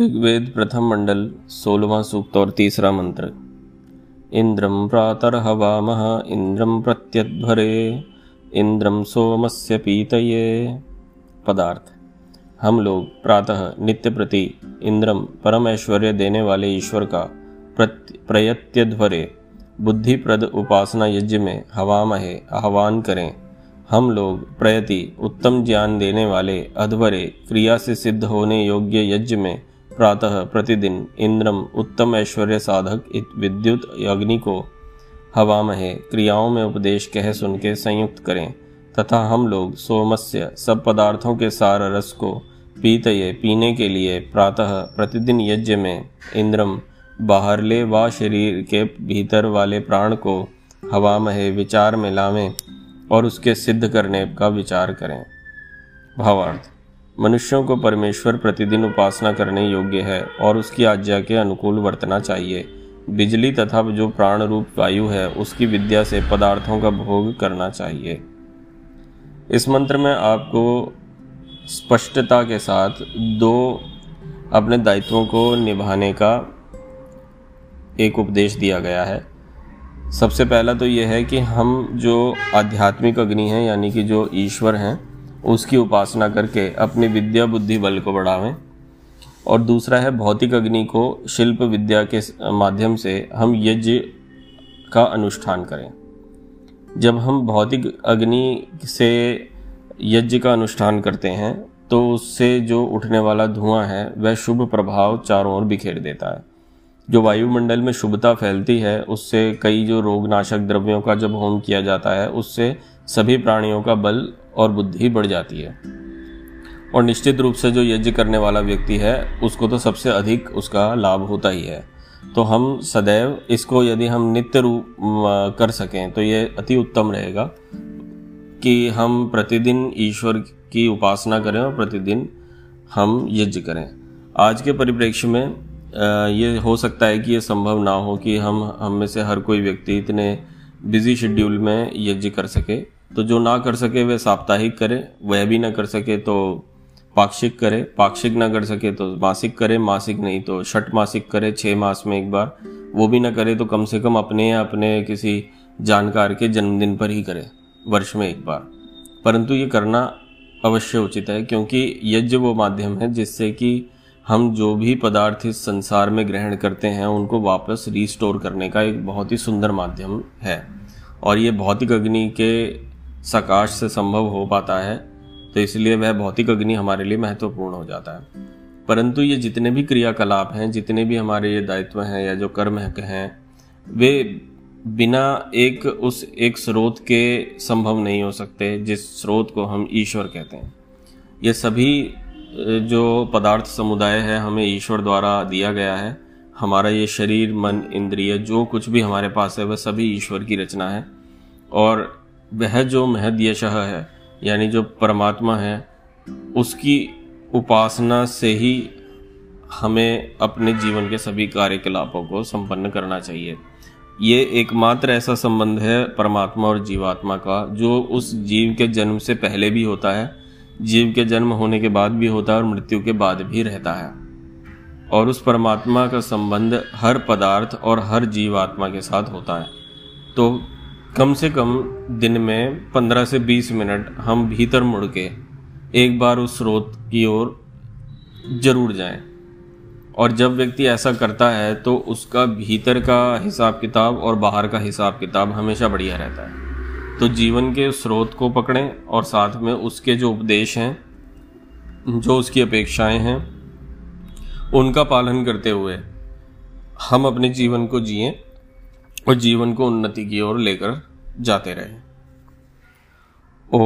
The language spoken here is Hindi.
ऋग्वेद प्रथम मंडल सोलवा सूक्त और तीसरा मंत्र। इंद्रम प्रातर प्रातर्हवामः इंद्रम प्रत्यध्वरे इंद्रम सोमस्य पीतये। पदार्थ। हम लोग प्रातः नित्य प्रति इंद्रम परम ऐश्वर्य देने वाले ईश्वर का प्रयत्यध्वरे, बुद्धिप्रद उपासना यज्ञ में हवामहे, आह्वान करें। हम लोग प्रयति उत्तम ज्ञान देने वाले अध्वरे, क्रिया से सिद्ध होने योग्य यज्ञ में प्रातः प्रतिदिन इंद्रम उत्तम ऐश्वर्य साधक विद्युत अग्नि को हवामहे क्रियाओं में उपदेश कह सुन के संयुक्त करें। तथा हम लोग सोमस्य सब पदार्थों के सार रस को पीतये, पीने के लिए प्रातः प्रतिदिन यज्ञ में इंद्रम बाहरले व शरीर के भीतर वाले प्राण को हवामहे विचार में लावें और उसके सिद्ध करने का विचार करें। भावार्थ। मनुष्यों को परमेश्वर प्रतिदिन उपासना करने योग्य है और उसकी आज्ञा के अनुकूल वर्तना चाहिए। बिजली तथा जो प्राण रूप वायु है, उसकी विद्या से पदार्थों का भोग करना चाहिए। इस मंत्र में आपको स्पष्टता के साथ दो अपने दायित्वों को निभाने का एक उपदेश दिया गया है। सबसे पहला तो यह है कि हम जो आध्यात्मिक अग्नि हैं, यानी कि जो ईश्वर हैं उसकी उपासना करके अपनी विद्या बुद्धि बल को बढ़ावें। और दूसरा है, भौतिक अग्नि को शिल्प विद्या के माध्यम से हम यज्ञ का अनुष्ठान करें। जब हम भौतिक अग्नि से यज्ञ का अनुष्ठान करते हैं तो उससे जो उठने वाला धुआँ है, वह शुभ प्रभाव चारों ओर बिखेर देता है। जो वायुमंडल में शुभता फैलती है, उससे कई जो रोगनाशक द्रव्यों का जब होम किया जाता है, उससे सभी प्राणियों का बल और बुद्धि बढ़ जाती है। और निश्चित रूप से जो यज्ञ करने वाला व्यक्ति है, उसको तो सबसे अधिक उसका लाभ होता ही है। तो हम सदैव इसको यदि हम नित्य रूप कर सकें तो ये अति उत्तम रहेगा कि हम प्रतिदिन ईश्वर की उपासना करें और प्रतिदिन हम यज्ञ करें। आज के परिप्रेक्ष्य में ये हो सकता है कि ये संभव ना हो कि हम हम में से हर कोई व्यक्ति इतने बिज़ी शेड्यूल में यज्ञ कर सके। तो जो ना कर सके, वह साप्ताहिक करे, वह भी ना कर सके तो पाक्षिक करे, पाक्षिक ना कर सके तो मासिक करे, मासिक नहीं तो छठ मासिक करे छः मास में एक बार, वो भी ना करे तो कम से कम अपने या अपने किसी जानकार के जन्मदिन पर ही करे, वर्ष में एक बार। परंतु ये करना अवश्य उचित है, क्योंकि यज्ञ वो माध्यम है जिससे कि हम जो भी पदार्थ इस संसार में ग्रहण करते हैं, उनको वापस रिस्टोर करने का एक बहुत ही सुंदर माध्यम है। और ये भौतिक अग्नि के सकाश से संभव हो पाता है तो इसलिए वह भौतिक अग्नि हमारे लिए महत्वपूर्ण हो जाता है। परंतु ये जितने भी क्रियाकलाप हैं, जितने भी हमारे ये दायित्व हैं या जो कर्म हैं वे बिना एक, उस एक स्रोत के संभव नहीं हो सकते, जिस स्रोत को हम ईश्वर कहते हैं। ये सभी जो पदार्थ समुदाय है, हमें ईश्वर द्वारा दिया गया है। हमारा ये शरीर, मन, इंद्रिय, जो कुछ भी हमारे पास है, वह सभी ईश्वर की रचना है। और वह जो महदयशः है, यानी जो परमात्मा है, उसकी उपासना से ही हमें अपने जीवन के सभी कार्यकलापों को संपन्न करना चाहिए। ये एकमात्र ऐसा संबंध है, परमात्मा और जीवात्मा का, जो उस जीव के जन्म से पहले भी होता है। जीव के जन्म होने के बाद भी होता है और मृत्यु के बाद भी रहता है। और उस परमात्मा का संबंध हर पदार्थ और हर जीवात्मा के साथ होता है। तो कम से कम दिन में पंद्रह से बीस मिनट हम भीतर मुड़ के एक बार उस स्रोत की ओर ज़रूर जाएँ। और जब व्यक्ति ऐसा करता है तो उसका भीतर का हिसाब किताब और बाहर का हिसाब किताब हमेशा बढ़िया रहता है। तो जीवन के स्रोत को पकड़ें और साथ में उसके जो उपदेश हैं, जो उसकी अपेक्षाएँ हैं, उनका पालन करते हुए हम अपने जीवन को जिए और जीवन को उन्नति की ओर लेकर जाते रहें। ओ